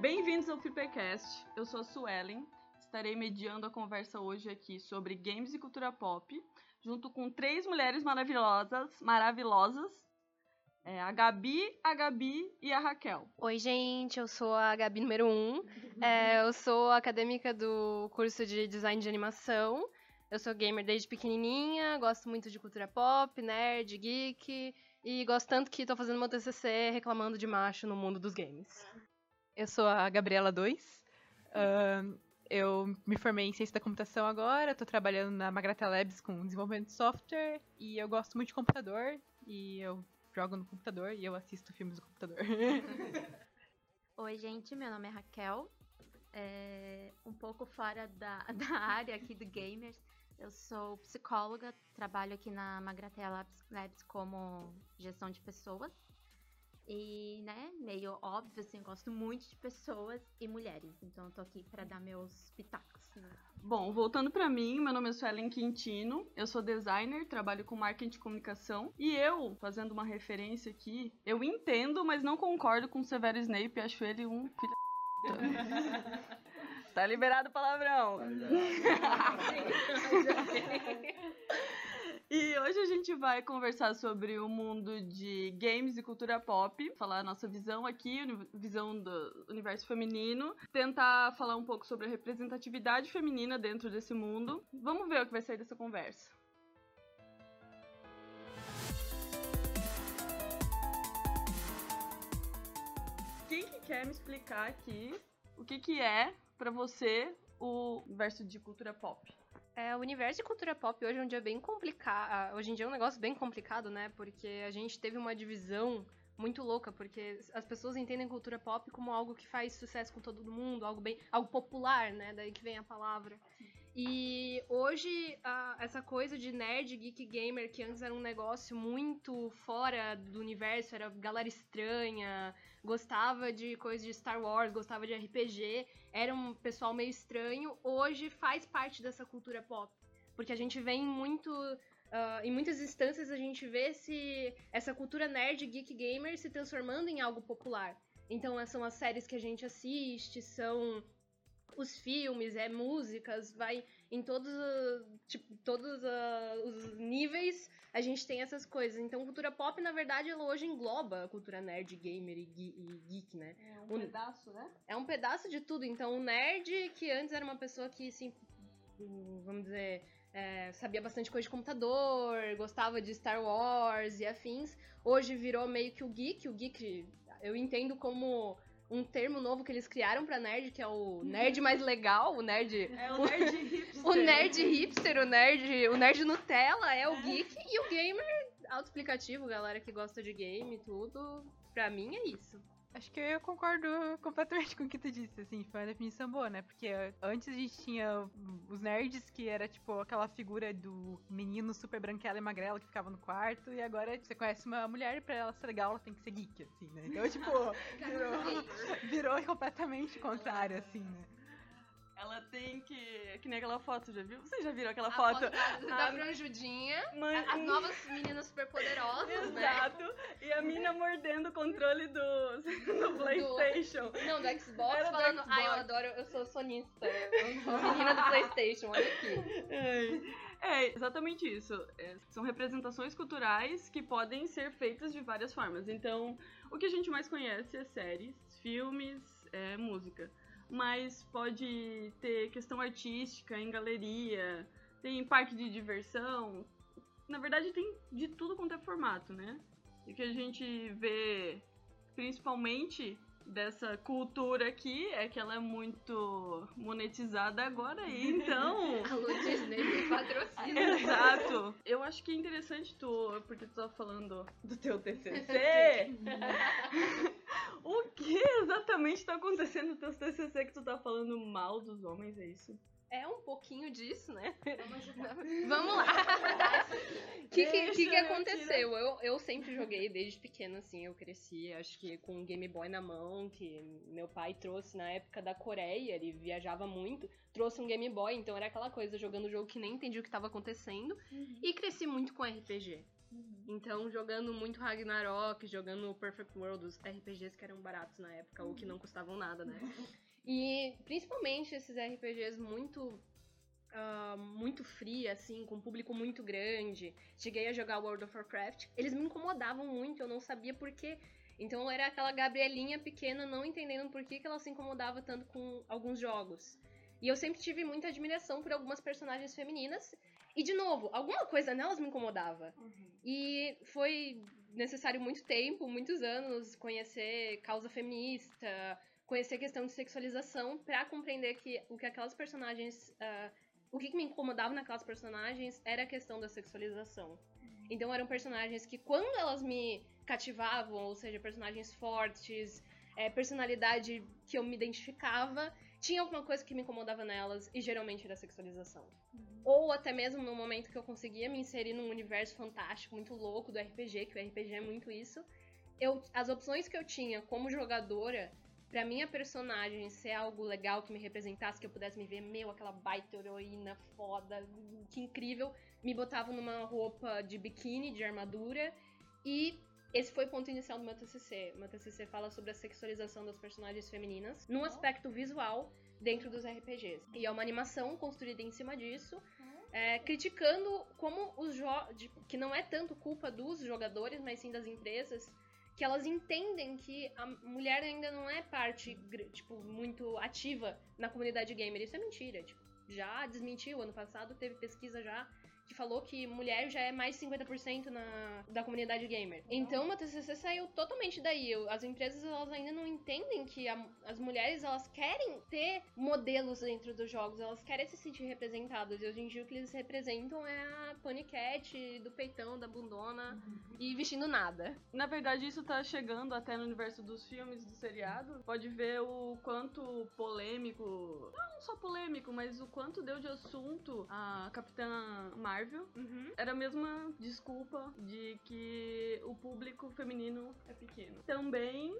Bem-vindos ao Flippercast. Eu sou a Suelen. Estarei mediando a conversa hoje aqui sobre games e cultura pop, junto com três mulheres maravilhosas, maravilhosas. É, a Gabi, a Gabi e a Raquel. Oi, gente, eu sou a Gabi número 1. Um. É, eu sou acadêmica do curso de design de animação. Eu sou gamer desde pequenininha, gosto muito de cultura pop, nerd, geek, e gosto tanto que tô fazendo meu TCC reclamando de macho no mundo dos games. Eu sou a Gabriela 2. Uh, eu me formei em ciência da computação agora, tô trabalhando na Magrata Labs com desenvolvimento de software, e eu gosto muito de computador, e eu jogo no computador e eu assisto filmes no computador. Oi, gente, meu nome é Raquel. É, um pouco fora da, da área aqui do Gamers. Eu sou psicóloga, trabalho aqui na Magratea Labs, Labs como gestão de pessoas. E, né, meio óbvio, assim, eu gosto muito de pessoas e mulheres. Então eu tô aqui para dar meus pitacos. Né? Bom, voltando para mim, meu nome é Suelen Quintino, eu sou designer, trabalho com marketing de comunicação. E eu, fazendo uma referência aqui, eu entendo, mas não concordo com o Severo Snape, acho ele um filho Tá liberado o palavrão. Tá liberado. E hoje a gente vai conversar sobre o mundo de games e cultura pop, falar a nossa visão aqui, visão do universo feminino, tentar falar um pouco sobre a representatividade feminina dentro desse mundo. Vamos ver o que vai sair dessa conversa. Quem que quer me explicar aqui o que que é para você o universo de cultura pop? É, o universo de cultura pop hoje é um dia bem complicado. Ah, hoje em dia é um negócio bem complicado, né? Porque a gente teve uma divisão muito louca, porque as pessoas entendem cultura pop como algo que faz sucesso com todo mundo, algo bem, algo popular, né? Daí que vem a palavra. E hoje essa coisa de nerd, geek, gamer, que antes era um negócio muito fora do universo, era galera estranha, gostava de coisas de Star Wars, gostava de RPG, era um pessoal meio estranho, hoje faz parte dessa cultura pop. Porque a gente vem muito. Uh, em muitas instâncias a gente vê se essa cultura nerd, geek, gamer se transformando em algo popular. Então são as séries que a gente assiste, são os filmes, é músicas, vai em todos, tipo, todos uh, os níveis a gente tem essas coisas. Então, cultura pop, na verdade, ela hoje engloba a cultura nerd, gamer e, geek, né? É um, um pedaço, né? É um pedaço de tudo. Então, o nerd, que antes era uma pessoa que, assim, vamos dizer, é, sabia bastante coisa de computador, gostava de Star Wars e afins, hoje virou meio que o geek. O geek eu entendo como um termo novo que eles criaram pra nerd, que é o nerd mais legal, o nerd. É o nerd hipster. o nerd hipster, o nerd, o nerd Nutella é o geek e o gamer autoexplicativo, galera que gosta de game e tudo. Pra mim é isso. Acho que eu concordo completamente com o que tu disse, assim, foi uma definição boa, né? Porque antes a gente tinha os nerds, que era tipo aquela figura do menino super branquela e magrela que ficava no quarto, e agora você conhece uma mulher e pra ela ser legal ela tem que ser geek, assim, né? Então, tipo, virou, virou completamente contrário, assim, né? Ela tem que. Que nem aquela foto, já viu? Vocês já viram aquela a foto? foto da, da Franjudinha. Man... As novas meninas super poderosas, né? Exato. E a mina mordendo o controle do, do PlayStation. Do... Não, do Xbox, Era falando. Ai, ah, eu adoro, eu sou sonista. Eu sou menina do PlayStation, olha aqui. É, é exatamente isso. É, são representações culturais que podem ser feitas de várias formas. Então, o que a gente mais conhece é séries, filmes, é, música mas pode ter questão artística em galeria, tem parque de diversão. Na verdade, tem de tudo quanto é formato, né? E que a gente vê principalmente dessa cultura aqui é que ela é muito monetizada agora e então. A Disney me patrocina. Exato. Eu acho que é interessante tu porque tu tá falando do teu TCC o que exatamente tá acontecendo no teu TCC que tu tá falando mal dos homens é isso é um pouquinho disso, né? Vamos lá. O que, que, que, que, aconteceu? Eu, eu sempre joguei desde pequeno, assim, eu cresci, acho que com um Game Boy na mão, que meu pai trouxe na época da Coreia, ele viajava muito, trouxe um Game Boy, então era aquela coisa, jogando jogo que nem entendi o que estava acontecendo, uhum. e cresci muito com RPG. Então, jogando muito Ragnarok, jogando Perfect World, os RPGs que eram baratos na época, ou que não custavam nada, né? E principalmente esses RPGs muito. ah, muito free, assim, com um público muito grande. Cheguei a jogar World of Warcraft. Eles me incomodavam muito, eu não sabia por quê. Então eu era aquela Gabrielinha pequena, não entendendo por que, que ela se incomodava tanto com alguns jogos. E eu sempre tive muita admiração por algumas personagens femininas. E, de novo, alguma coisa nelas me incomodava. E foi necessário muito tempo, muitos anos, conhecer causa feminista, conhecer a questão de sexualização, pra compreender que o que aquelas personagens. ah, o que, que me incomodava naquelas personagens era a questão da sexualização. Então eram personagens que, quando elas me cativavam, ou seja, personagens fortes, é, personalidade que eu me identificava, tinha alguma coisa que me incomodava nelas, e geralmente era a sexualização. Ou até mesmo no momento que eu conseguia me inserir num universo fantástico, muito louco do RPG, que o RPG é muito isso. Eu, as opções que eu tinha como jogadora, pra minha personagem ser algo legal que me representasse, que eu pudesse me ver, meu, aquela baita heroína foda, que incrível, me botavam numa roupa de biquíni, de armadura, e esse foi o ponto inicial do meu TCC. O meu TCC fala sobre a sexualização das personagens femininas num aspecto visual dentro dos RPGs. E é uma animação construída em cima disso, é, criticando como os jogos. que não é tanto culpa dos jogadores, mas sim das empresas, que elas entendem que a mulher ainda não é parte, tipo, muito ativa na comunidade gamer. Isso é mentira, tipo, já desmentiu. Ano passado teve pesquisa já que falou que mulher já é mais de 50% na, da comunidade gamer. Então, meu TCC saiu totalmente daí. As empresas, elas ainda não entendem que a- as mulheres, elas querem ter modelos dentro dos jogos, elas querem se sentir representadas. E hoje em dia, o que eles representam é a paniquete do peitão, da bundona e vestindo nada. Na verdade, isso tá chegando até no universo dos filmes, do seriado. Pode ver o quanto polêmico. Não só polêmico, mas o quanto deu de assunto a Capitã Marvel. Era a mesma desculpa de que o público feminino é pequeno. Também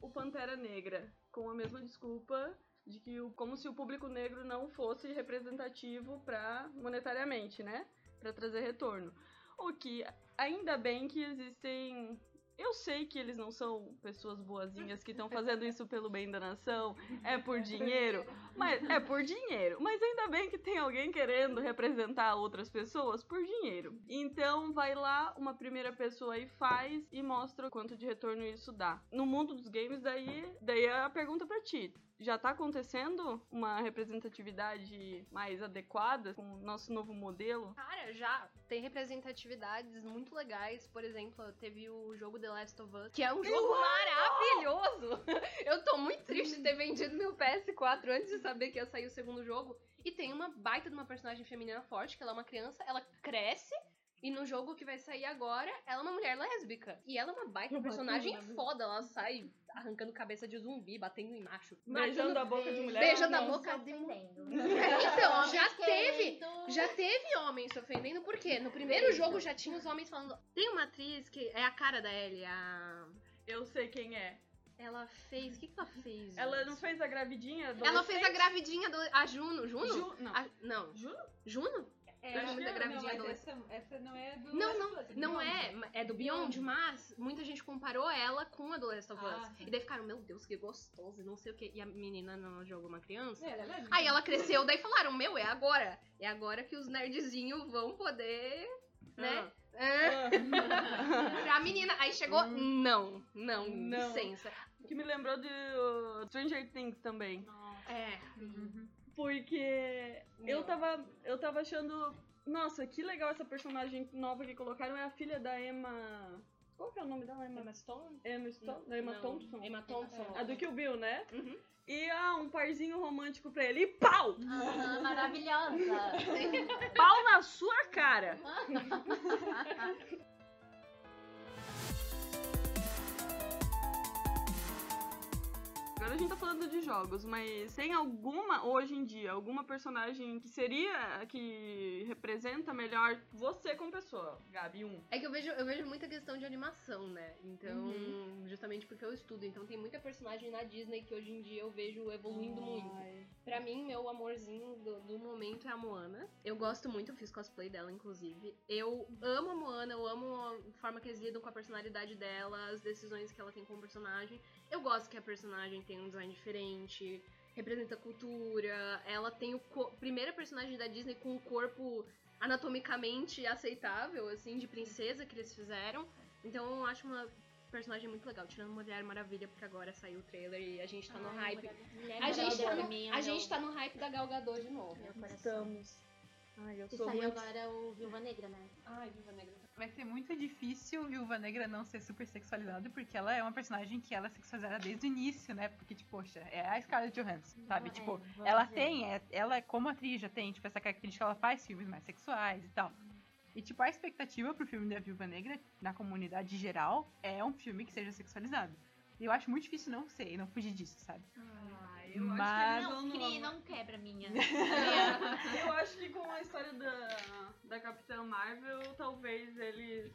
o Pantera Negra, com a mesma desculpa de que o, como se o público negro não fosse representativo para monetariamente, né? Para trazer retorno. O que ainda bem que existem eu sei que eles não são pessoas boazinhas que estão fazendo isso pelo bem da nação, é por dinheiro, mas é por dinheiro. Mas ainda bem que tem alguém querendo representar outras pessoas por dinheiro. Então vai lá, uma primeira pessoa aí faz e mostra o quanto de retorno isso dá. No mundo dos games, daí, daí é a pergunta pra ti. Já tá acontecendo uma representatividade mais adequada com o nosso novo modelo? Cara, já tem representatividades muito legais. Por exemplo, teve o jogo The Last of Us, que é um jogo maravilhoso. Eu tô muito triste de ter vendido meu PS4 antes de saber que ia sair o segundo jogo. E tem uma baita de uma personagem feminina forte, que ela é uma criança, ela cresce. E no jogo que vai sair agora, ela é uma mulher lésbica. E ela é uma baita personagem foda. Ela sai arrancando cabeça de zumbi, batendo em macho. Beijando a boca de mulher? Beijando a Homens boca de ofendendo. Então, já teve. Já teve homens se ofendendo, por quê? No primeiro jogo já tinha os homens falando. Tem uma atriz que é a cara da Ellie, a. Eu sei quem é. Ela fez. O que, que ela fez? Ela gente? não fez a gravidinha? Ela fez a gravidinha do. A Juno. Juno? Ju- não. A- não. Juno? Juno? É, que não, é, gravidinha adolescente. Essa, essa não é do. Não, Last não, of Us, não Beyond. é. É do Beyond, mas muita gente comparou ela com a do Last of Us. Ah, e daí ficaram, meu Deus, que gostoso, não sei o quê. E a menina no jogo, uma criança. É, ela é. Aí ela cresceu, daí falaram, meu, é agora. É agora que os nerdzinhos vão poder, né? É. pra menina. Aí chegou, não, não, Não. licença. Que me lembrou de uh, Stranger Things também. É. Uhum. Porque eu tava, eu tava achando. Nossa, que legal essa personagem nova que colocaram. É a filha da Emma. Qual que é o nome dela? Emma, Emma Stone? Emma Stone? Da Emma Não, Thompson? Emma Thompson. A do Kill Bill, né? Uhum. E ah, um parzinho romântico pra ele. E pau! Maravilhosa. Pau na sua cara! Agora a gente tá falando de jogos, mas tem alguma, hoje em dia, alguma personagem que seria, que representa melhor você como pessoa? Gabi, um. É que eu vejo, eu vejo muita questão de animação, né? Então, Uhum. just- justamente porque eu estudo. Então tem muita personagem na Disney que hoje em dia eu vejo evoluindo muito. Pra mim, meu amorzinho do, do momento é a Moana. Eu gosto muito, eu fiz cosplay dela, inclusive. Eu amo a Moana, eu amo a forma que eles lidam com a personalidade dela, as decisões que ela tem como personagem. Eu gosto que a personagem tem um design diferente, representa cultura. Ela tem o primeira personagem da Disney com o corpo anatomicamente aceitável, assim, de princesa que eles fizeram. Então eu acho uma personagem muito legal, tirando Mulher Maravilha, porque agora saiu o trailer e a gente tá no hype. A gente, tá no, a gente tá no hype da Gal Gadot de novo. Estamos. Ai, eu E sou saiu muito... agora o Viúva Negra, né? Ai, Viva Negra. Vai ser muito difícil Viúva Negra não ser super sexualizada, porque ela é uma personagem que ela é sexualizada desde o início, né? Porque, tipo, poxa, é a Scarlett Johansson, sabe? É, tipo, vamos ela ver. tem, é- ela como atriz já tem, tipo, essa característica, ela faz filmes mais sexuais e tal. E, tipo, a expectativa pro filme da Viúva Negra, na comunidade geral, é um filme que seja sexualizado. E eu acho muito difícil não ser, e não fugir disso, sabe? Ai, eu Mas- acho que Não, Cri, não quebra minha. Eu acho que com a história da, da Capitã Marvel, talvez eles...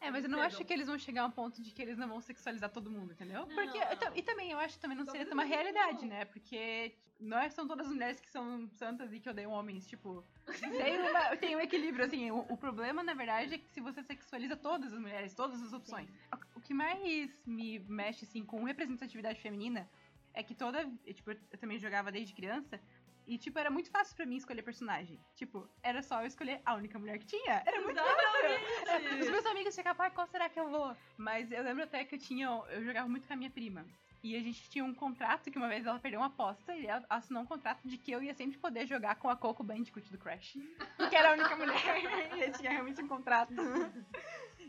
É, mas eu não acho que eles vão chegar a um ponto de que eles não vão sexualizar todo mundo, entendeu? Não. Porque, eu ta- e também, eu acho que também não seria uma não. realidade, né? Porque não é- são todas as mulheres que são santas e que odeiam homens, tipo... Tem, uma- tem um equilíbrio, assim. O, o problema, na verdade, é que se você sexualiza todas as mulheres, todas as opções... O, o que mais me mexe, assim, com representatividade feminina é que toda... Tipo, eu também jogava desde criança... E, tipo, era muito fácil pra mim escolher personagem. Tipo, era só eu escolher a única mulher que tinha. Era muito Os Exatamente! meus amigos ficavam, pai, qual será que eu vou? Mas eu lembro até que eu tinha. Eu jogava muito com a minha prima. E a gente tinha um contrato que uma vez ela perdeu uma aposta e ela assinou um contrato de que eu ia sempre poder jogar com a Coco Bandicoot do Crash. Porque era a única mulher. e eu tinha realmente um contrato.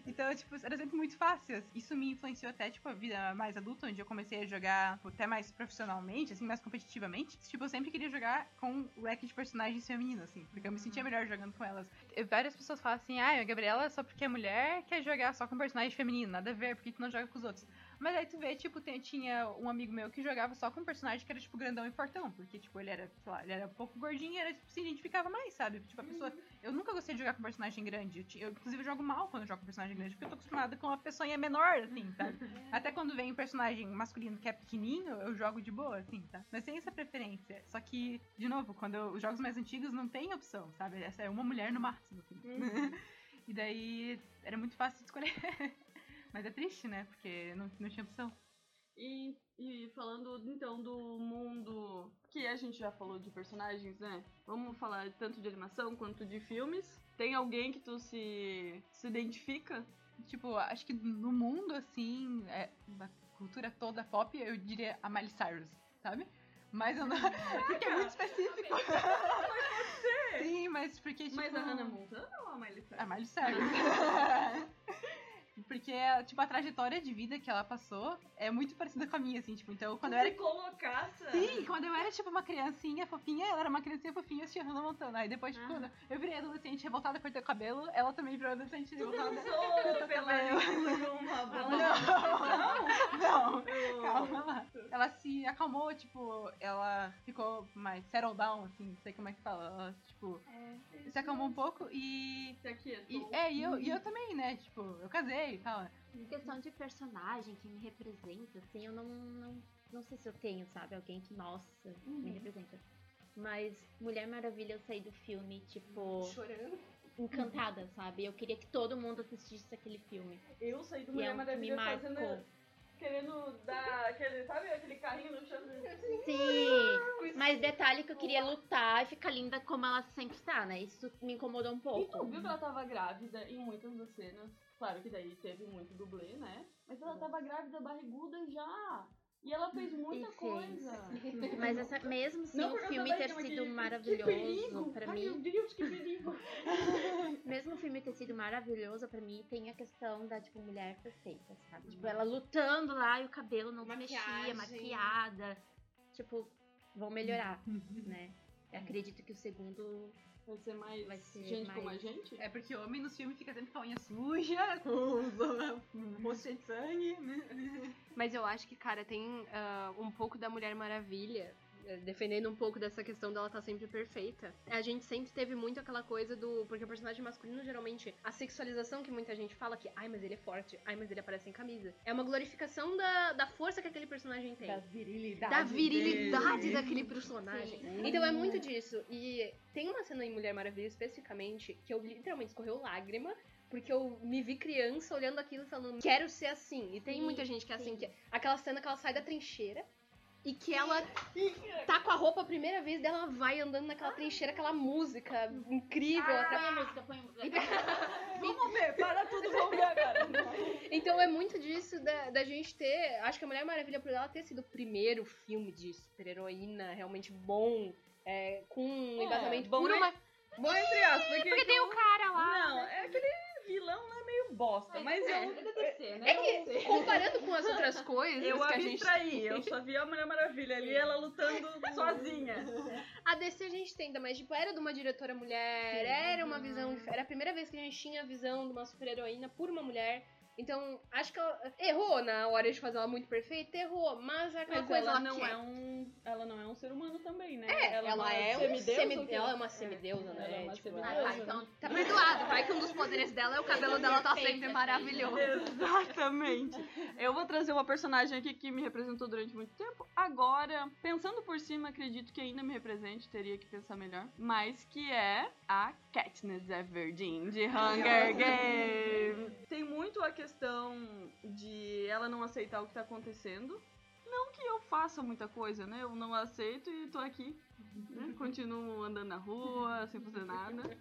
Então, tipo, era sempre muito fácil. Isso me influenciou até, tipo, a vida mais adulta, onde eu comecei a jogar até mais profissionalmente, assim, mais competitivamente. Tipo, eu sempre queria jogar com o leque de personagens femininos, assim, porque eu me sentia melhor jogando com elas. Várias pessoas falam assim, ah, a Gabriela, só porque é mulher, quer jogar só com personagem feminino, nada a ver, porque tu não joga com os outros. Mas aí tu vê, tipo, tem- tinha um amigo meu que jogava só com um personagem que era, tipo, grandão e fortão. Porque, tipo, ele era, sei lá, ele era um pouco gordinho e era, tipo, se identificava mais, sabe? Tipo, a pessoa. Eu nunca gostei de jogar com personagem grande. Eu, eu, inclusive, jogo mal quando eu jogo com personagem grande, porque eu tô acostumada com uma pessoa menor, assim, sabe? Até quando vem um personagem masculino que é pequenininho, eu jogo de boa, assim, tá? Mas tem essa preferência. Só que, de novo, quando eu- os jogos mais antigos não tem opção, sabe? Essa é uma mulher no máximo. assim. e daí era muito fácil de escolher. Mas é triste, né? Porque não, não tinha opção. E, e falando então do mundo que a gente já falou de personagens, né? Vamos falar tanto de animação quanto de filmes. Tem alguém que tu se, se identifica? Tipo, acho que no mundo, assim, é, da cultura toda pop, eu diria a Miley Cyrus, sabe? Mas eu não. porque é muito específico. Sim, mas porque, tipo. Mas a Hannah Montana ou a Miley Cyrus? A Miley Cyrus. Porque, tipo, a trajetória de vida que ela passou é muito parecida com a minha, assim, tipo, então quando eu era Se colocasse... Sim, quando eu era, tipo, uma criancinha fofinha, ela era uma criancinha fofinha assistindo Hannah Montana. Aí depois, tipo, Ah. quando eu virei adolescente revoltada por ter o cabelo, ela também virou adolescente Tu revoltada. dançou pela língua numa banda? Não, Eu- calma lá. Ela se acalmou, tipo, ela ficou mais settle down, assim, não sei como é que fala. Ela, tipo, se acalmou um pouco e. Esse aqui é e é, e eu, e eu também, né? Tipo, eu casei e tal. Em questão de personagem que me representa, assim, eu não, não, não sei se eu tenho, sabe? Alguém que, nossa, me representa. Mas Mulher Maravilha, eu saí do filme, tipo, Chorando. encantada, sabe? Eu queria que todo mundo assistisse aquele filme. Eu saí do é Mulher um que me Maravilha fazendo... Querendo dar aquele, sabe, aquele carrinho no chão. Sim! Mas detalhe que eu queria lutar e ficar linda como ela sempre tá, né? Isso me incomodou um E tu pouco. viu que ela tava grávida em muitas das cenas? Claro que daí teve muito dublê, né? Mas ela tava grávida, barriguda já. E ela fez muita E fez. coisa. Mas essa, mesmo sem Não o filme ter sido que- maravilhoso, Ai, mim, meu Deus, que perigo. mesmo o filme ter sido maravilhoso, pra mim tem a questão da, tipo, mulher perfeita, sabe? Tipo, ela lutando lá e o cabelo não se mexia, Maquiagem. maquiada. Tipo, vão melhorar, né? Eu acredito que o segundo Vai ser mais Vai ser gente como a mais- gente? É porque o homem nos filmes fica sempre com a unha suja, com o rosto cheio de sangue, né? Mas eu acho que, cara, tem ah, um pouco da Mulher Maravilha. Eh, defendendo um pouco dessa questão dela estar sempre perfeita, a gente sempre teve muito aquela coisa do. Porque o personagem masculino, geralmente, a sexualização que muita gente fala que, ai, mas ele é forte, ai, mas ele aparece sem camisa. É uma glorificação da, da força que aquele personagem tem. Da virilidade. Da virilidade dele. daquele personagem. Então é muito disso. E tem uma cena em Mulher Maravilha especificamente que eu literalmente escorreu lágrima. Porque eu me vi criança olhando aquilo e falando, quero ser assim. E tem Sim, muita gente que é assim, sim. que aquela cena que ela sai da trincheira e que ela tá com a roupa a primeira vez dela, ela vai andando naquela trincheira, aquela música incrível. Põe até- a música, põe a música. Vamos ver, para tudo, vamos ver agora. Então é muito disso da, da gente ter. Acho que a Mulher Maravilha, por ela ter sido o primeiro filme de super-heroína realmente bom, é, com um É, embasamento bom por é- uma. Bom, entre aspas, porque, Porque tem o cara lá. Não, é aquele vilão lá meio bosta, mas é. eu, É que, comparando com as outras coisas eu que a gente abstraí, eu só vi a Mulher Maravilha ali, ela lutando sozinha. A DC a gente tenta, mas tipo, era de uma diretora mulher, era uma visão. Era a primeira vez que a gente tinha a visão de uma super-heroína por uma mulher. Então, acho que ela errou na hora de fazer ela muito perfeita, errou, mas é aquela Mas coisa ela ela não quer. é um. Ela não é um ser humano também, né? É, ela, é um semideusa semi- ou quê? ela é uma semideusa, né? Ela é uma Tipo, semideusa. Ah, tá, então Tá perdoado, vai que um dos poderes dela é o cabelo dela tá sempre perfeito. maravilhoso. Exatamente. Eu vou trazer uma personagem aqui que me representou durante muito tempo. Agora, pensando por cima, acredito que ainda me represente, teria que pensar melhor. Mas que é a Katniss Everdeen de Hunger Games. Tem muito a questão de ela não aceitar o que tá acontecendo. Não que eu faça muita coisa, né? Eu não aceito e tô aqui. né? Continuo andando na rua, sem fazer nada.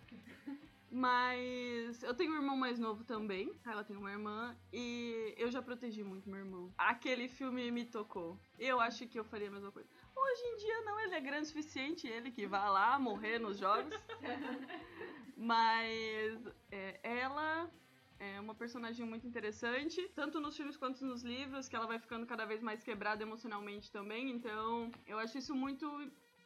Mas eu tenho um irmão mais novo também. Ela tem uma irmã. E eu já protegi muito meu irmão. Aquele filme me tocou. Eu acho que eu faria a mesma coisa. Hoje em dia não, ele é grande o suficiente, ele que vai lá morrer nos jogos. Mas é, ela é uma personagem muito interessante, tanto nos filmes quanto nos livros, que ela vai ficando cada vez mais quebrada emocionalmente também. Então, eu acho isso muito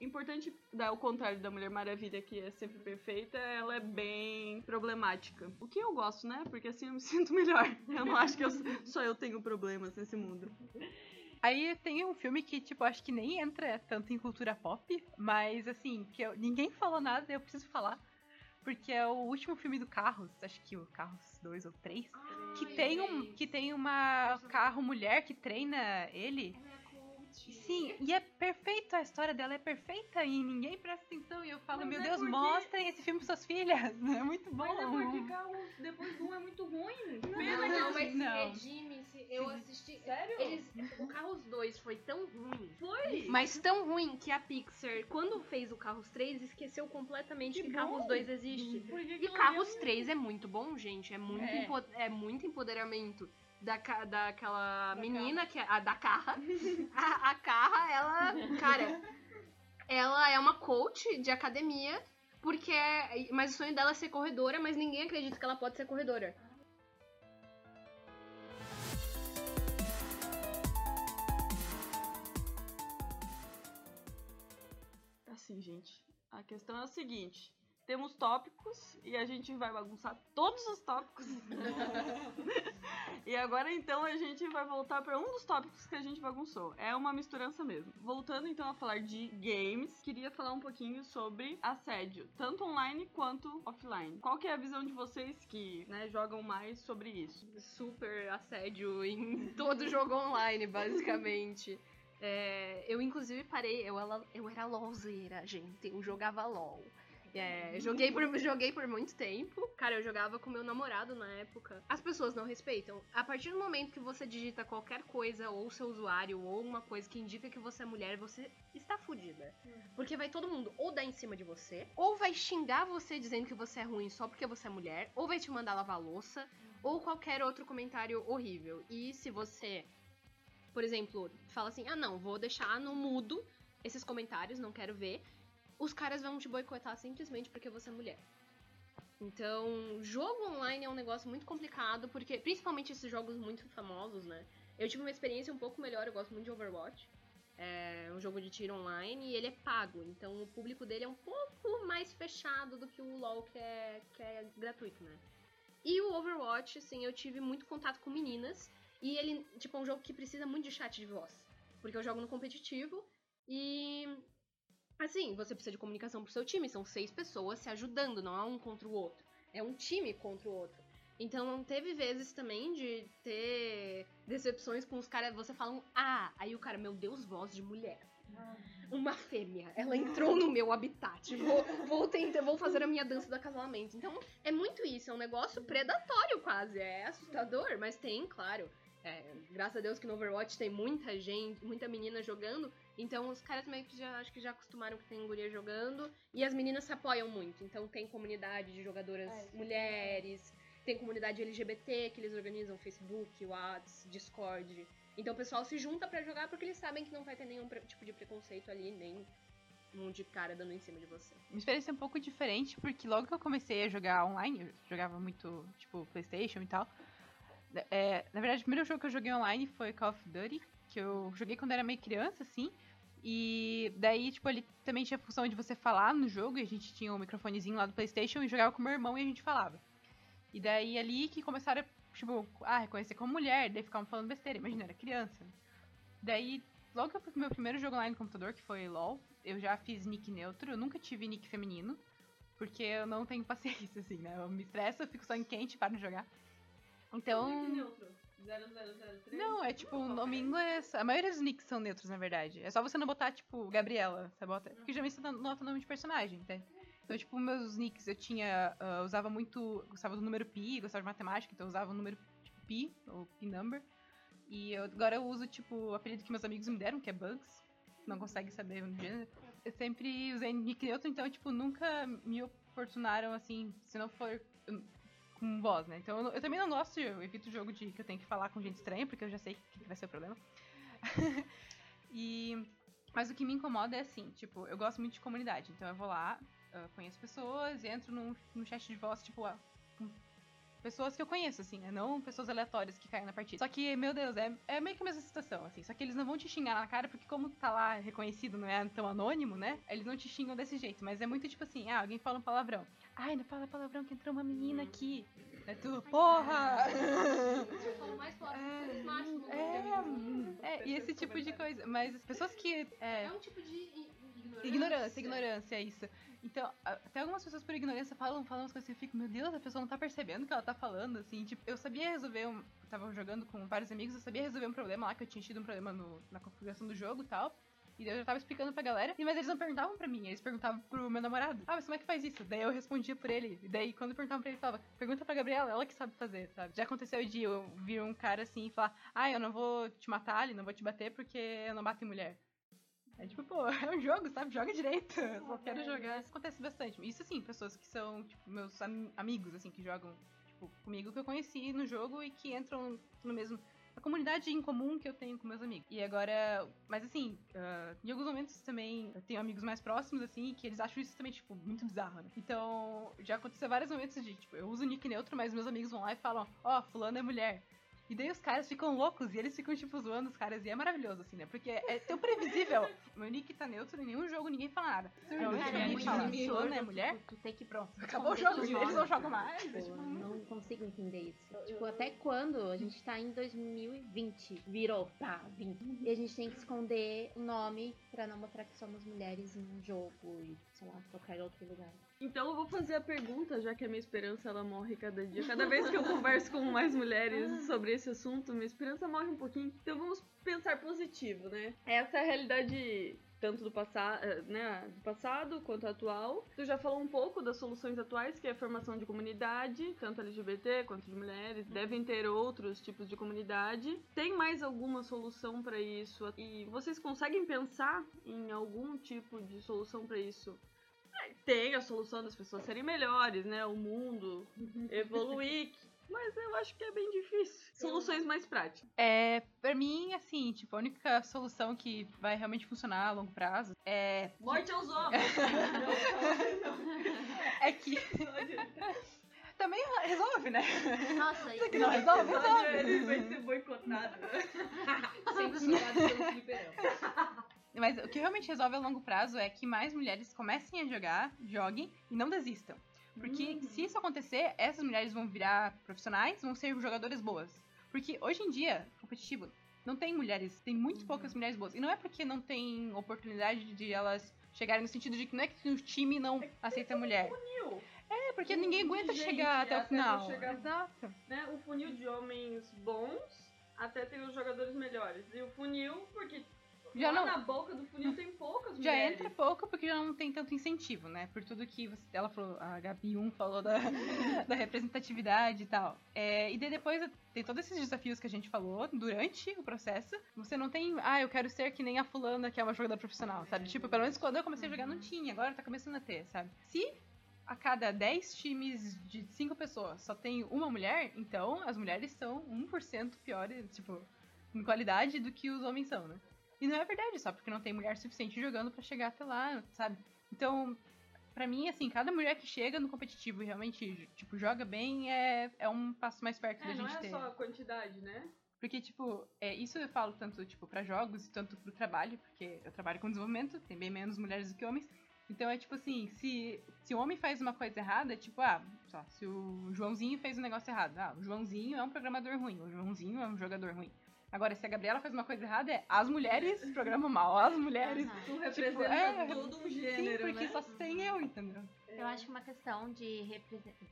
importante, da- ao contrário da Mulher Maravilha, que é sempre perfeita, ela é bem problemática. O que eu gosto, né? Porque assim eu me sinto melhor. Eu não acho que eu- só eu tenho problemas nesse mundo. Aí tem um filme que, tipo, acho que nem entra tanto em cultura pop, mas assim, que eu- ninguém falou nada, eu preciso falar. Porque é o último filme do Carros, acho que o Carros 2 ou 3, que tem um que tem uma carro mulher que treina ele. Sim, e é perfeito, a história dela é perfeita e ninguém presta atenção. E eu falo, Mas meu é Deus, porque- mostrem esse filme pras suas filhas. É muito bom. Mas é porque Carros depois do um é muito ruim. Pena Não, não, que mas Não. redime-se. Eu assisti. Sério? Eles, o Carros 2 foi tão ruim. Foi. Mas tão ruim que a Pixar, quando fez o Carros 3, esqueceu completamente Que que. Carros 2 existe. Que E Carros deu- 3 é muito bom, gente. É muito, É. empo- é muito empoderamento. Da, daquela Da menina que é a da Carra. a, a Carra, ela. Cara, ela é uma coach de academia. Porque. é- Mas o sonho dela é ser corredora, mas ninguém acredita que ela pode ser corredora. Assim, gente, a questão é a seguinte: temos tópicos e a gente vai bagunçar todos os tópicos. e agora então a gente vai voltar para um dos tópicos que a gente bagunçou. É uma misturança mesmo. Voltando então a falar de games, queria falar um pouquinho sobre assédio, tanto online quanto offline. Qual que é a visão de vocês que né, jogam mais sobre isso? super assédio em todo jogo online, basicamente. É, eu, inclusive, parei. Eu, era- eu era LOLzeira, gente. Eu jogava LOL. É, joguei, por, joguei por muito tempo. Cara, eu jogava com meu namorado na época. As pessoas não respeitam. A partir do momento que você digita qualquer coisa, ou seu usuário, ou uma coisa que indica que você é mulher, você está fudida. Porque vai todo mundo ou dar em cima de você, ou vai xingar você dizendo que você é ruim só porque você é mulher, ou vai te mandar lavar louça, ou qualquer outro comentário horrível. E se você, por exemplo, fala assim: ah, não, vou deixar no mudo esses comentários, não quero ver, os caras vão te boicotar simplesmente porque você é mulher. Então, jogo online é um negócio muito complicado, porque principalmente esses jogos muito famosos, né? Eu tive uma experiência um pouco melhor, eu gosto muito de Overwatch. É um jogo de tiro online e ele é pago, então o público dele é um pouco mais fechado do que o LoL, que é, que é gratuito, né? E o Overwatch, assim, eu tive muito contato com meninas. E ele, tipo, é um jogo que precisa muito de chat de voz. Porque eu jogo no competitivo. E assim, você precisa de comunicação pro seu time, são seis pessoas se ajudando, não é um contra o outro. É um time contra o outro. Então teve vezes também de ter decepções com os caras, você fala um ah, aí o cara, meu Deus, voz de mulher. Uma fêmea, ela entrou no meu habitat. Vou, vou tentar, vou fazer a minha dança do acasalamento. Então, é muito isso, é um negócio predatório quase. É assustador, mas tem, claro. É, graças a Deus que no Overwatch tem muita gente, muita menina jogando. Então os caras meio que já acho que já acostumaram que tem guria jogando. E as meninas se apoiam muito. Então tem comunidade de jogadoras É, é mulheres, tem comunidade LGBT que eles organizam Facebook, Whats, Discord. Então o pessoal se junta pra jogar porque eles sabem que não vai ter nenhum tipo de preconceito ali, nem um monte de cara dando em cima de você. Minha experiência é um pouco diferente, porque logo que eu comecei a jogar online, eu jogava muito, tipo, Playstation e tal. É, na verdade, o primeiro jogo que eu joguei online foi Call of Duty, que eu joguei quando era meio criança, assim. E daí, tipo, ele também tinha a função de você falar no jogo, e a gente tinha um microfonezinho lá do Playstation e jogava com meu irmão e a gente falava. E daí ali que começaram, a, tipo, ah, reconhecer como mulher, daí ficavam falando besteira, imagina, era criança. Daí, logo que eu fui pro meu primeiro jogo online no computador, que foi LOL, eu já fiz nick neutro, eu nunca tive nick feminino, porque eu não tenho paciência, assim, né? Eu me estresso, eu fico só em quente para de jogar. Então. neutro. 0003. Não, é tipo um nome em inglês. A maioria dos nicks são neutros, na verdade. É só você não botar, tipo, Gabriela. Você bota. Porque geralmente você nota o nome de personagem, entende? Então, tipo, meus nicks eu tinha. ah, usava muito. Gostava do número pi, gostava de matemática, então eu usava o número tipo pi, ou pi number. E eu- agora eu uso, tipo, o apelido que meus amigos me deram, que é Bugs. Não consegue saber o gênero. Eu sempre usei nick neutro, então, tipo, nunca me oportunaram, assim, se não for com voz, né? Então eu, eu também não gosto, eu evito o jogo de que eu tenho que falar com gente estranha, porque eu já sei que vai ser o problema. e. Mas o que me incomoda é assim, tipo, eu gosto muito de comunidade, então eu vou lá, conheço pessoas, entro num, num chat de voz, tipo, pessoas que eu conheço, assim, né? Não pessoas aleatórias que caem na partida. Só que, meu Deus, é, é meio que a mesma situação, assim. Só que eles não vão te xingar na cara, porque como tá lá reconhecido, não é tão anônimo, né? Eles não te xingam desse jeito. Mas é muito tipo assim, ah, alguém fala um palavrão. Ai, não fala palavrão que entrou uma menina aqui. É tu, porra! Machos no É, é, e esse tipo de coisa. Mas as pessoas que. É, É um tipo de ignorância. Ignorância, ignorância, é isso. Então, até algumas pessoas por ignorância falam, falam coisas que eu fico, meu Deus, a pessoa não tá percebendo o que ela tá falando, assim, tipo, eu sabia resolver um. Tava jogando com vários amigos, eu sabia resolver um problema lá, que eu tinha tido um problema no- na configuração do jogo e tal. E eu já tava explicando pra galera, e- mas eles não perguntavam pra mim, eles perguntavam pro meu namorado. Ah, mas como é que faz isso? Daí eu respondia por ele. E daí quando perguntavam pra ele, falava, pergunta pra Gabriela, ela que sabe fazer, sabe? Já aconteceu de eu vir um cara assim e falar, ah, eu não vou te matar ali, não vou te bater porque eu não bato em mulher. É tipo, pô, é um jogo, sabe? Joga direito. Eu só quero jogar. Isso acontece bastante. Isso, assim, pessoas que são, tipo, meus am- amigos, assim, que jogam, tipo, comigo, que eu conheci no jogo e que entram no mesmo. A comunidade em comum que eu tenho com meus amigos. E agora. Mas assim, ah, em alguns momentos também eu tenho amigos mais próximos, assim, que eles acham isso também, tipo, muito bizarro, né? Então, já aconteceu vários momentos de, tipo, eu uso o nick neutro, mas meus amigos vão lá e falam, ó, fulano é mulher. E daí os caras ficam loucos e eles ficam, tipo, zoando os caras. E é maravilhoso, assim, né? Porque é tão previsível. Meu nick tá neutro, em nenhum jogo ninguém fala nada. Normalmente Cara, alguém é muito fala, fulano é mulher, tipo, tu tem que pronto. Acabou o jogo, eles não jogam mais. Tipo, É, tipo, não consigo entender isso. Tipo, até quando a gente tá em 2020, virou, pá, 20. E a gente tem que esconder o nome pra não mostrar que somos mulheres em um jogo e, sei lá, qualquer outro lugar. Então eu vou fazer a pergunta, já que a minha esperança ela morre cada dia. Cada vez que eu converso com mais mulheres sobre esse assunto, minha esperança morre um pouquinho. Então vamos pensar positivo, né? Essa é a realidade tanto do, passa né, do passado quanto atual. Tu já falou um pouco das soluções atuais, que é a formação de comunidade, tanto LGBT quanto de mulheres. Devem ter outros tipos de comunidade. Tem mais alguma solução para isso? E vocês conseguem pensar em algum tipo de solução para isso? tem a solução das pessoas serem melhores, né? O mundo evoluir. Mas eu acho que é bem difícil. Soluções mais práticas. É, pra mim, assim, tipo, a única solução que vai realmente funcionar a longo prazo é. Morte aos homens! É que. Também resolve, né? Nossa, Isso aqui não resolve, resolve. Ele vai ser boicotado. Censurado pelo fliperão. Mas o que realmente resolve a longo prazo é que mais mulheres comecem a jogar, joguem e não desistam. Porque se isso acontecer, essas mulheres vão virar profissionais, vão ser jogadoras boas. Porque hoje em dia, competitivo, não tem mulheres, tem muito poucas mulheres boas. E não é porque não tem oportunidade de elas chegarem no sentido de que não é que o time não aceita mulher. Funil. É, porque ninguém aguenta gente chegar até o até final. chegar- Exato. Né? O funil de homens bons até ter os jogadores melhores. E o funil, porque Já não- na boca do funil tem poucas Já mulheres. entra pouco porque já não tem tanto incentivo, né? Por tudo que você, ela falou, a Gabi 1 falou da, da representatividade e tal. É, e daí depois tem todos esses desafios que a gente falou durante o processo. Você não tem, ah, eu quero ser que nem a fulana que é uma jogadora profissional, sabe? Tipo, pelo menos quando eu comecei a jogar não tinha, agora tá começando a ter, sabe? Se a cada 10 times de 5 pessoas só tem uma mulher, então as mulheres são 1% piores, tipo, em qualidade do que os homens são, né? E não é verdade, só porque não tem mulher suficiente jogando pra chegar até lá, sabe? Então, pra mim, assim, cada mulher que chega no competitivo e realmente, tipo, joga bem é, é um passo mais perto da É, não gente é ter. só a quantidade, né? Porque, tipo, é, isso eu falo tanto, tipo, pra jogos, tanto pro trabalho, porque eu trabalho com desenvolvimento, tem bem menos mulheres do que homens. Então é tipo assim, se, se o homem faz uma coisa errada, é tipo, ah, só, se o Joãozinho fez um negócio errado, ah, o Joãozinho é um programador ruim, o Joãozinho é um jogador ruim. Agora, se a Gabriela faz uma coisa errada, é as mulheres programam mal, as mulheres. Tu representa é, todo um Sim, gênero, porque né? só tem eu, entendeu? Eu acho que uma questão de,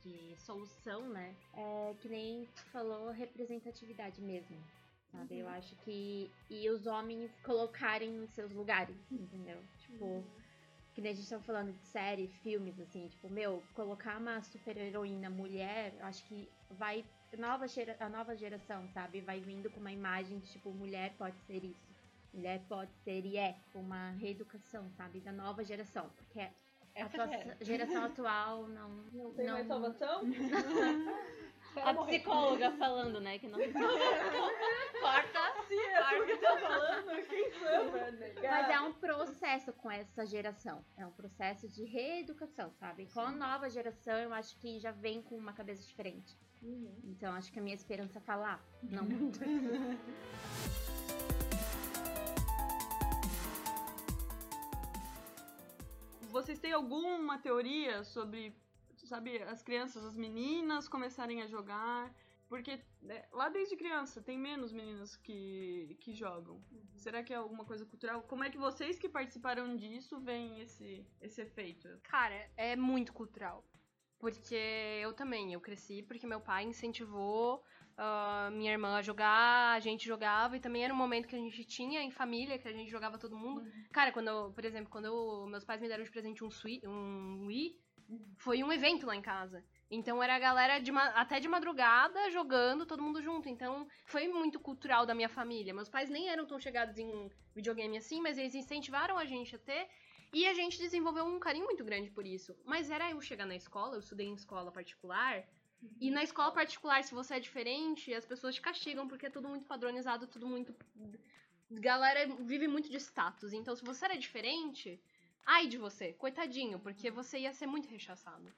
de solução, né? É que nem tu falou, representatividade mesmo. Sabe? Eu acho que. E os homens colocarem nos seus lugares, entendeu? Tipo. Que nem a gente tava falando de série, filmes, assim, tipo, meu, colocar uma super heroína mulher, eu acho que vai. Nova gera, a nova geração, sabe? Vai vindo com uma imagem de tipo, mulher pode ser isso. Mulher pode ser e é uma reeducação, sabe? Da nova geração. Porque a já era. geração atual não. Não tem Não. mais salvação? A psicóloga falando, né? Que não Corta. Se é tu que tá falando, quem? Mas é um processo com essa geração. É um processo de reeducação, sabe? Com a nova geração, eu acho que já vem com uma cabeça diferente. Uhum. Então, acho que a minha esperança tá lá. Não muito. Vocês têm alguma teoria sobre, sabe, as crianças, as meninas começarem a jogar? Porque né, lá desde criança tem menos meninas que, que jogam. Será que é alguma coisa cultural? Como é que vocês que participaram disso veem esse, esse efeito? Cara, é muito cultural. Porque eu também, eu cresci porque meu pai incentivou ah, minha irmã a jogar, a gente jogava, e também era um momento que a gente tinha em família, que a gente jogava todo mundo. Cara, quando eu, por exemplo, quando eu- meus pais me deram de presente um, Sui, um Wii, foi um evento lá em casa. Então era a galera de até de madrugada jogando, todo mundo junto. Então foi muito cultural da minha família. Meus pais nem eram tão chegados em videogame assim, mas eles incentivaram a gente a ter. E a gente desenvolveu um carinho muito grande por isso. Mas era eu chegar na escola, eu estudei em escola particular. E na escola particular, se você é diferente, as pessoas te castigam porque é tudo muito padronizado, tudo muito. Galera vive muito de status. Então, se você era diferente, ai de você, coitadinho, porque você ia ser muito rechaçado.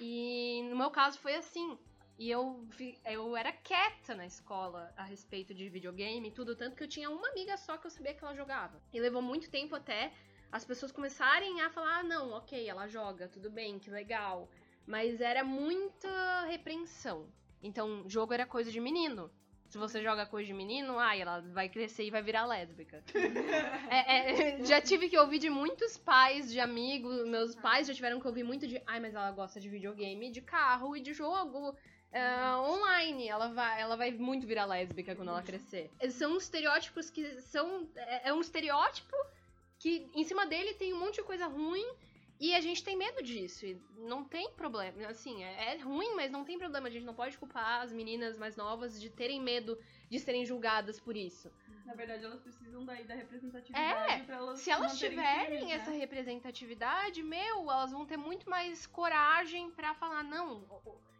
E no meu caso foi assim. E eu, eu era quieta na escola a respeito de videogame e tudo, tanto que eu tinha uma amiga só que eu sabia que ela jogava. E levou muito tempo até as pessoas começarem a falar: ah, não, ok, ela joga, tudo bem, que legal. Mas era muita repreensão. Então, jogo era coisa de menino. Se você joga coisa de menino, ai, ela vai crescer e vai virar lésbica. É, é, já tive que ouvir de muitos pais, de amigos, meus pais já tiveram que ouvir muito de, ai, mas ela gosta de videogame, de carro e de jogo é, online. Ela vai, ela vai muito virar lésbica quando ela crescer. São estereótipos que são. É, é um estereótipo que em cima dele tem um monte de coisa ruim. E a gente tem medo disso. E não tem problema. Assim, é, é ruim, mas não tem problema. A gente não pode culpar as meninas mais novas de terem medo de serem julgadas por isso. Na verdade, elas precisam daí da representatividade pra elas É, Se elas tiverem essa né? representatividade, meu, elas vão ter muito mais coragem pra falar, não,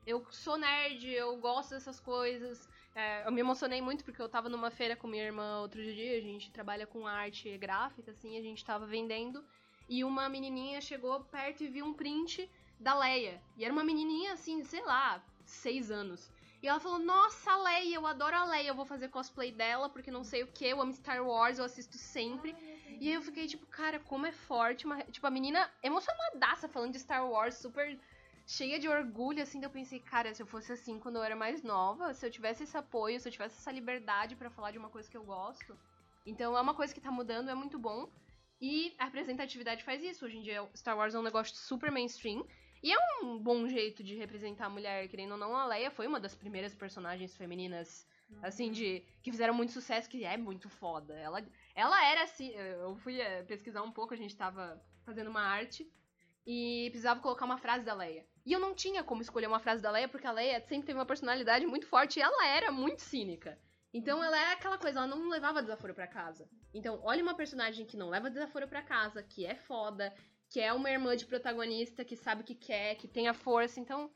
eu sou nerd, eu gosto dessas coisas. É, eu me emocionei muito porque eu tava numa feira com minha irmã outro dia, a gente trabalha com arte gráfica, assim, a gente tava vendendo, e uma menininha chegou perto e viu um print da Leia. E era uma menininha, assim, sei lá, seis anos. E ela falou, nossa, Leia, eu adoro a Leia, eu vou fazer cosplay dela, porque não sei o que, eu amo Star Wars, eu assisto sempre. E aí eu fiquei tipo, cara, como é forte. Uma... Tipo, a menina emocionadaça falando de Star Wars, super cheia de orgulho, assim, daí eu pensei, cara, se eu fosse assim quando eu era mais nova, se eu tivesse esse apoio, se eu tivesse essa liberdade pra falar de uma coisa que eu gosto. Então é uma coisa que tá mudando, é muito bom. E a representatividade faz isso. Hoje em dia, Star Wars é um negócio super mainstream. E é um bom jeito de representar a mulher, querendo ou não, a Leia foi uma das primeiras personagens femininas, assim, de. que fizeram muito sucesso, que é muito foda. Ela, ela era assim. Eu fui eh, pesquisar um pouco, a gente tava fazendo uma arte e precisava colocar uma frase da Leia. E eu não tinha como escolher uma frase da Leia, porque a Leia sempre teve uma personalidade muito forte e ela era muito cínica. Então ela é aquela coisa, ela não levava desaforo pra casa. Então, olha uma personagem que não leva desaforo pra casa, que é foda, que é uma irmã de protagonista, que sabe o que quer, que tem a força. Então,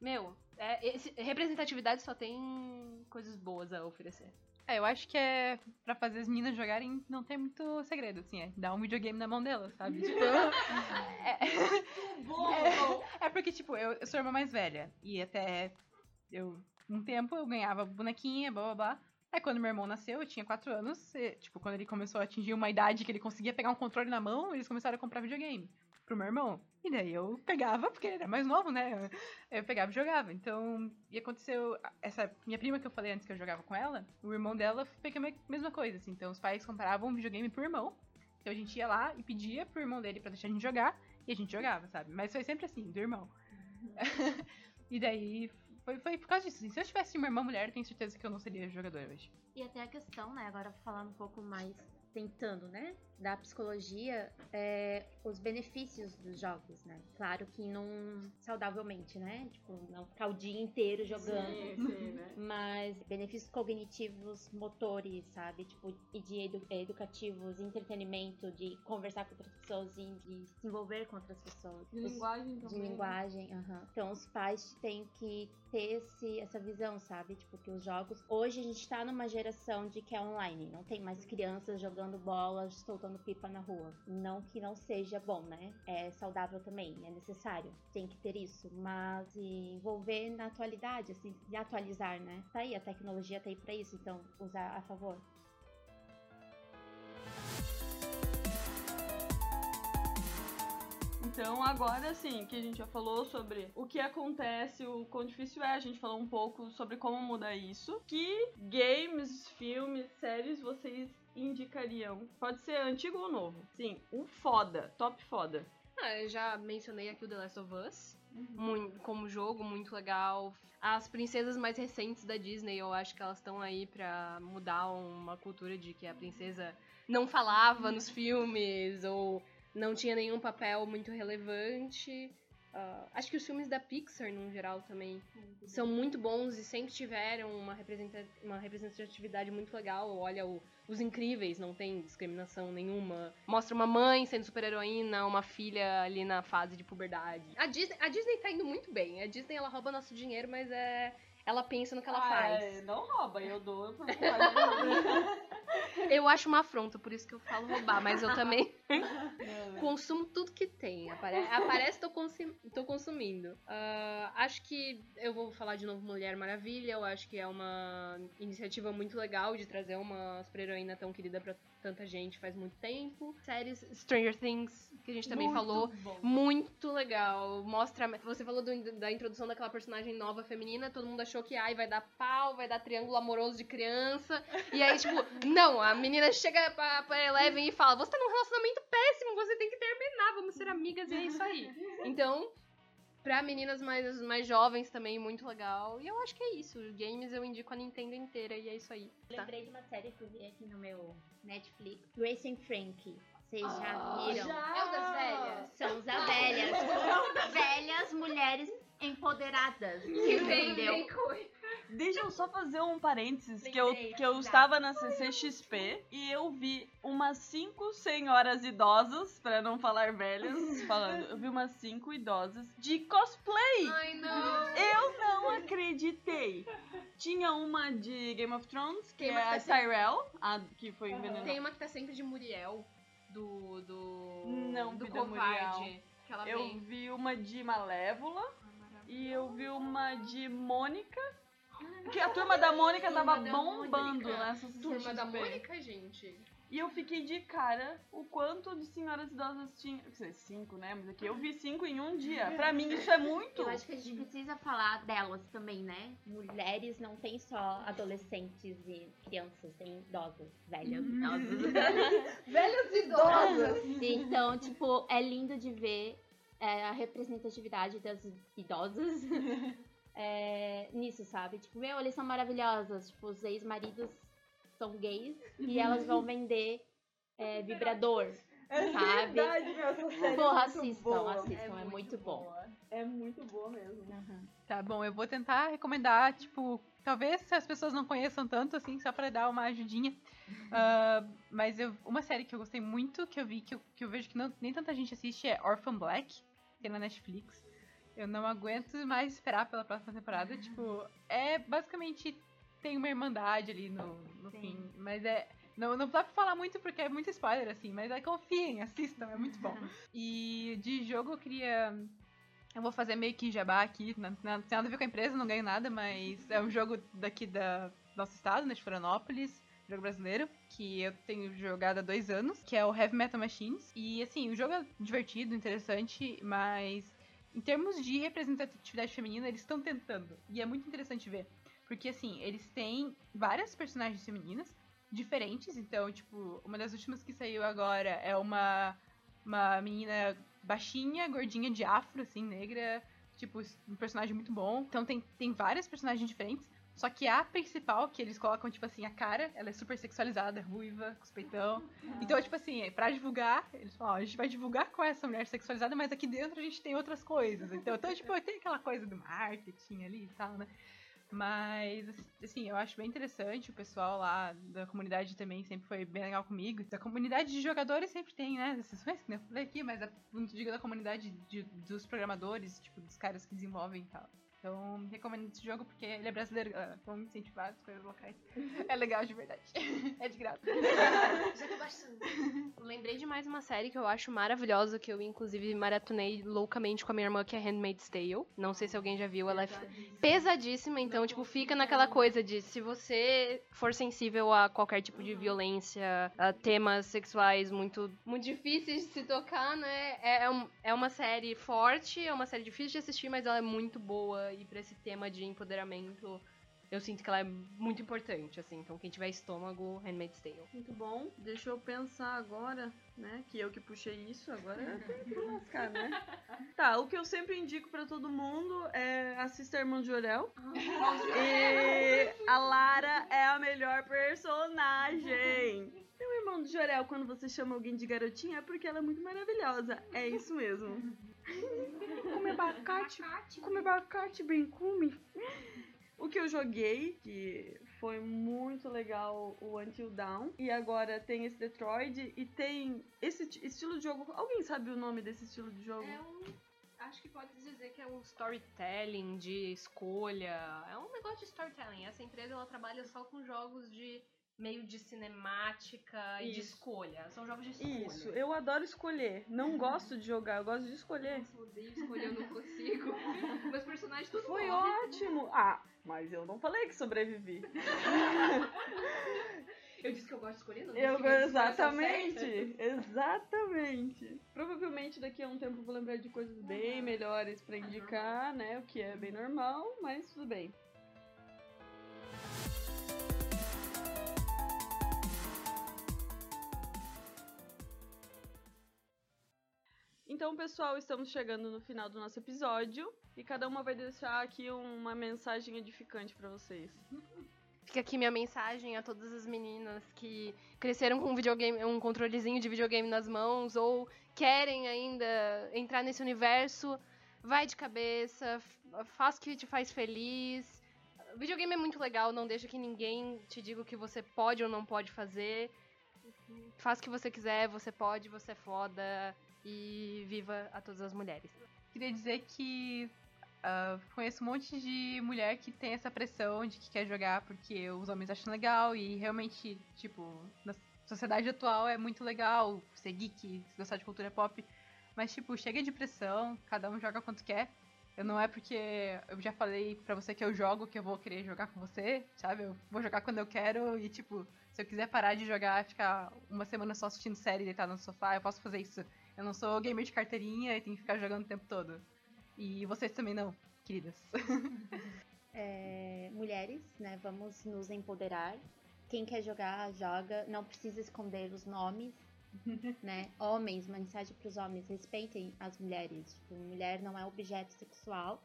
meu, é, esse- representatividade só tem coisas boas a oferecer. É, eu acho que é pra fazer as meninas jogarem, não tem muito segredo, assim, é dar um videogame na mão delas, sabe? Tipo, é, é porque, tipo, eu, eu sou a irmã mais velha, e até eu, um tempo eu ganhava bonequinha, blá blá blá. Aí quando meu irmão nasceu, eu tinha 4 anos, e, tipo, quando ele começou a atingir uma idade que ele conseguia pegar um controle na mão, eles começaram a comprar videogame pro meu irmão. E daí eu pegava, porque ele era mais novo, né? Eu pegava e jogava. Então, e aconteceu. Essa minha prima que eu falei antes que eu jogava com ela, o irmão dela fez a me- mesma coisa, assim. Então, os pais compravam videogame pro irmão. Então, a gente ia lá e pedia pro irmão dele pra deixar a gente jogar. E a gente jogava, sabe? Mas foi sempre assim, do irmão. e daí. Foi, foi por causa disso. Se eu tivesse uma irmã mulher, tenho certeza que eu não seria jogadora hoje. E até a questão, né, agora falando um pouco mais, tentando, né, da psicologia, é, os benefícios dos jogos, né? Claro que não saudavelmente, né? Tipo, não ficar o dia inteiro jogando. Sim, sim, né? Mas benefícios cognitivos, motores, sabe? Tipo, e de edu- educativos, entretenimento, de conversar com outras pessoas e de se envolver com outras pessoas. De Os- linguagem de também. né? linguagem, aham. Então os pais têm que ter esse, essa visão, sabe? Tipo, que os jogos. Hoje a gente tá numa geração de que é online. Não tem mais crianças jogando bola, soltando pipa na rua. Não que não seja bom, né? É saudável também, é necessário. Tem que ter isso. Mas envolver na atualidade, assim, e atualizar, né? Tá aí, a tecnologia tá aí pra isso, então usar a favor. Então, agora sim, que a gente já falou sobre o que acontece, o quão difícil é, a gente falou um pouco sobre como mudar isso. Que games, filmes, séries vocês indicariam? Pode ser antigo ou novo. Sim, um foda, top foda. Ah, eu já mencionei aqui o The Last of Us. mui- como jogo, muito legal. As princesas mais recentes da Disney, eu acho que elas estão aí pra mudar uma cultura de que a princesa não falava nos filmes ou não tinha nenhum papel muito relevante. Ah, acho que os filmes da Pixar, no geral, também são muito bons e sempre tiveram uma representatividade muito legal. Olha, o- os incríveis, não tem discriminação nenhuma. Mostra uma mãe sendo super-heroína, uma filha ali na fase de puberdade. A Disney, a Disney tá indo muito bem. A Disney, ela rouba nosso dinheiro, mas é... Ela pensa no que ela Ah, faz. é, não rouba, eu dou. pra- Eu acho uma afronta, por isso que eu falo roubar, mas eu também consumo tudo que tem. Apare aparece, tô, tô consumindo. Ah, acho que eu vou falar de novo Mulher Maravilha. Eu acho que é uma iniciativa muito legal de trazer uma super-heroína tão querida pra tanta gente faz muito tempo. Séries Stranger Things, que a gente também Muito falou. bom. Muito legal. Mostra. Você falou do- da introdução daquela personagem nova feminina, todo mundo achou que ai, vai dar pau, vai dar triângulo amoroso de criança. E aí, tipo, não, a menina chega pra, pra Eleven e fala: Você tá num relacionamento péssimo, você tem que terminar, vamos ser amigas, e é isso aí. Então. Pra meninas mais, mais jovens também, muito legal. E eu acho que é isso. Games eu indico a Nintendo inteira e é isso aí. Tá. Lembrei de uma série que eu vi aqui no meu Netflix, Grace and Frankie. Vocês já Ah, viram? já! É o das velhas? São as velhas. velhas mulheres empoderadas. Que vem, entendeu? Deixa eu só fazer um parênteses, que eu, Lembrei, que eu dá. estava na CCXP e eu vi umas cinco senhoras idosas, pra não falar velhas, falando, eu vi umas cinco idosas de cosplay. Ai, não. Eu não acreditei. Tinha uma de Game of Thrones, que Tem é uma que a tá sempre- Tyrell, a que foi envenenada. Tem uma que tá sempre de Muriel, do. do. Não do covarde. Muriel. Que ela Eu vem. vi uma de Malévola e eu vi uma de Mônica Que a turma da Mônica Turma tava da bombando Mônica. nessa Turma da. Mônica, gente. E eu fiquei de cara o quanto de senhoras idosas tinha. Quer dizer, cinco, né? Mas aqui eu vi cinco em um dia. Pra mim isso é muito. Eu acho que a gente precisa falar delas também, né? Mulheres não tem só adolescentes e crianças, tem idosas, velhas, idosas. Velhas idosas. então, tipo, é lindo de ver é, a representatividade das idosas é, nisso, sabe? Tipo, meu, eles são maravilhosas. Tipo, os ex-maridos são gays e elas vão vender é, vibrador. É Sabe? verdade, meu. Essa série Porra, é muito assistam, boa. assistam, é, muito bom. boa. É muito boa mesmo. Tá bom, eu vou tentar recomendar, tipo, talvez se as pessoas não conheçam tanto, assim, só pra dar uma ajudinha. Ah, mas eu, uma série que eu gostei muito, que eu vi, que eu, que eu vejo que não- nem tanta gente assiste, é Orphan Black, tem na Netflix. Eu não aguento mais esperar pela próxima temporada. Tipo, é basicamente. Tem uma irmandade ali no, no Sim. fim. Mas é. Não, não dá pra falar muito porque é muito spoiler, assim. Mas é, confiem, assistam, é muito bom. E de jogo eu queria. Eu vou fazer meio que jabá aqui, não, não tem nada a ver com a empresa, não ganho nada, mas é um jogo daqui da do nosso estado, né, de Florianópolis, jogo brasileiro, que eu tenho jogado há dois anos, que é o Heavy Metal Machines. E assim, o jogo é divertido, interessante, mas em termos de representatividade feminina, eles estão tentando. E é muito interessante ver. Porque assim, eles têm várias personagens femininas diferentes, então, tipo, uma das últimas que saiu agora é uma uma menina baixinha, gordinha de afro, assim, negra. Tipo, um personagem muito bom. Então tem, tem várias personagens diferentes. Só que a principal, que eles colocam, tipo assim, a cara, ela é super sexualizada, ruiva, com os peitão. Então, tipo assim, pra divulgar, eles falam, ó, a gente vai divulgar com essa mulher sexualizada, mas aqui dentro a gente tem outras coisas. Então, então tipo, tem aquela coisa do marketing ali e tal, né? Mas, assim, eu acho bem interessante. O pessoal lá da comunidade também sempre foi bem legal comigo. Da comunidade de jogadores sempre tem, né? Exceções que eu falei aqui, mas a, não digo da comunidade de- dos programadores, tipo, dos caras que desenvolvem e tal. Então, recomendo esse jogo porque ele é brasileiro, galera. Vamos incentivar as coisas locais. É legal de verdade. É de graça. Já tô baixando. Lembrei de mais uma série que eu acho maravilhosa, que eu inclusive maratonei loucamente com a minha irmã, que é Handmaid's Tale. Não sei se alguém já viu, ela é pesadíssima, então, tipo, fica naquela coisa de se você for sensível a qualquer tipo de violência, a temas sexuais muito, muito difíceis de se tocar, né? É, é é uma série forte, é uma série difícil de assistir, mas ela é muito boa e pra esse tema de empoderamento. Eu sinto que ela é muito importante, assim. Então, quem tiver estômago, Handmaid's Tale. Muito bom. Deixa eu pensar agora, né? Que eu que puxei isso, agora tem que lascar, né? Tá, o que eu sempre indico pra todo mundo é assista Irmão de Orel. E a Lara é a melhor personagem. E o Irmão de Jorel, quando você chama alguém de garotinha, é porque ela é muito maravilhosa. É isso mesmo. Come abacate, come abacate, bem come. O que eu joguei, que foi muito legal o Until Dawn. E agora tem esse Detroit e tem esse ti- estilo de jogo. Alguém sabe o nome desse estilo de jogo? É um. Acho que pode dizer que é um storytelling de escolha. É um negócio de storytelling. Essa empresa ela trabalha só com jogos de meio de cinemática e de Isso. escolha. São jogos de escolha. Isso, eu adoro escolher. Não gosto de jogar, eu gosto de escolher. Nossa, odeio escolher, eu não consigo. Meus personagens tudo Foi morrem. ótimo! Ah, mas eu não falei que sobrevivi. Eu disse que eu gosto de escolher, não. Eu, exatamente, exatamente. Provavelmente daqui a um tempo eu vou lembrar de coisas bem melhores pra indicar, né? O que é bem normal, mas tudo bem. Então, pessoal, estamos chegando no final do nosso episódio e cada uma vai deixar aqui uma mensagem edificante pra vocês. Fica aqui minha mensagem a todas as meninas que cresceram com um videogame, um controlezinho de videogame nas mãos ou querem ainda entrar nesse universo. Vai de cabeça, faz o que te faz feliz. Videogame é muito legal, não deixa que ninguém te diga o que você pode ou não pode fazer. Faz o que você quiser, você pode, você é foda. E viva a todas as mulheres. Queria dizer que ah, conheço um monte de mulher que tem essa pressão de que quer jogar porque os homens acham legal e realmente, tipo, na sociedade atual é muito legal ser geek, gostar de cultura pop. Mas, tipo, chega de pressão, cada um joga quanto quer. Eu não é porque eu já falei pra você que eu jogo que eu vou querer jogar com você, sabe? Eu vou jogar quando eu quero e, tipo, se eu quiser parar de jogar, ficar uma semana só assistindo série deitado no sofá, eu posso fazer isso. Eu não sou gamer de carteirinha e tenho que ficar jogando o tempo todo. E vocês também não, queridas. É, mulheres, né? Vamos nos empoderar. Quem quer jogar, joga. Não precisa esconder os nomes, né? Homens, mensagem pros homens, respeitem as mulheres. Tipo, mulher não é objeto sexual.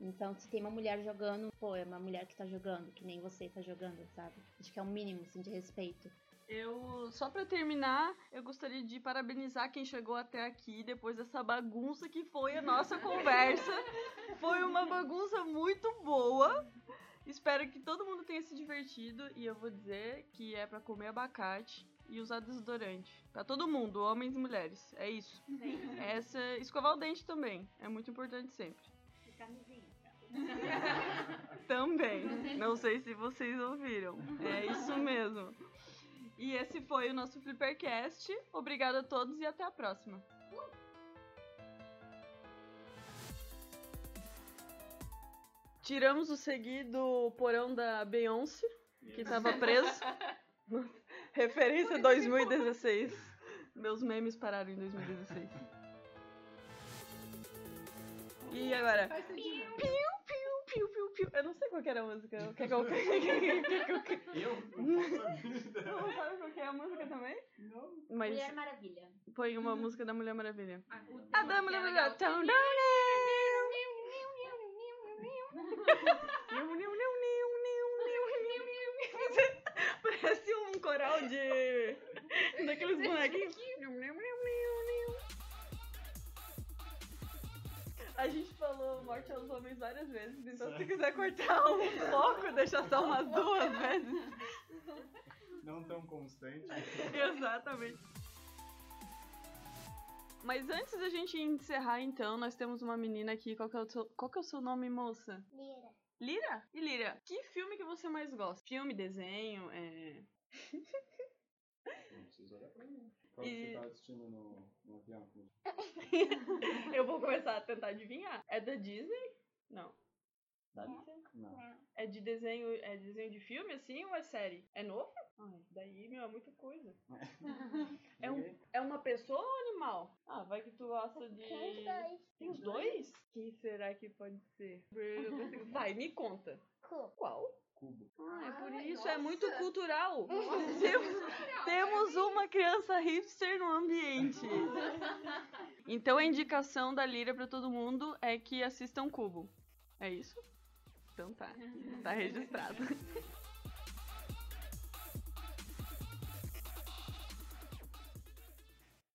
Então, se tem uma mulher jogando, pô, é uma mulher que tá jogando, que nem você tá jogando, sabe? Acho que é o mínimo, assim, de respeito. Eu, só pra terminar, eu gostaria de parabenizar quem chegou até aqui depois dessa bagunça que foi a nossa conversa. Foi uma bagunça muito boa. Espero que todo mundo tenha se divertido e eu vou dizer que é pra comer abacate e usar desodorante. Pra todo mundo, homens e mulheres. É isso. Essa escovar o dente também, é muito importante sempre. Também. Não sei se vocês ouviram. É isso mesmo. E esse foi o nosso Flippercast. Obrigada a todos e até a próxima. Tiramos o Segui do porão da Beyoncé, que tava preso. Referência 2016. Meus memes pararam em 2016. E agora? Piu, piu, piu, piu, piu. Eu não sei qual que era a música. Quer que eu... Eu... Eu? Não. Não sabe qual que é a música também? Não. Mas Mulher Maravilha. põe uma música da Mulher Maravilha. Ah, o A da Mulher Maravilha. Tão, tão, Parece um coral de. daqueles bonequinhos. A gente falou morte aos homens várias vezes, então se quiser cortar um pouco, deixa só umas duas vezes. Não tão constante. Exatamente. Mas antes da gente encerrar, então, nós temos uma menina aqui. Qual que é o seu, qual que é o seu nome, moça? Lira. Lira? E Lira, que filme que você mais gosta? Filme, desenho, é... Não precisa olhar pra mim. Qual E- que você tava assistindo no, no avião? Eu vou começar a tentar adivinhar. É da Disney? Não. Deve ser. Não. É de desenho, é desenho de filme, assim, ou é série? É novo? Ai, daí, meu, é muita coisa. É, um, é uma pessoa ou animal? Ah, vai que tu gosta de... Tem os dois? Que será que pode ser? Vai, me conta. Qual? Cubo. Ah, é por isso, é muito nossa. cultural. Temos, temos uma criança hipster no ambiente. Então a indicação da Lira pra todo mundo é que assistam Cubo. É isso? Então tá. Tá registrado.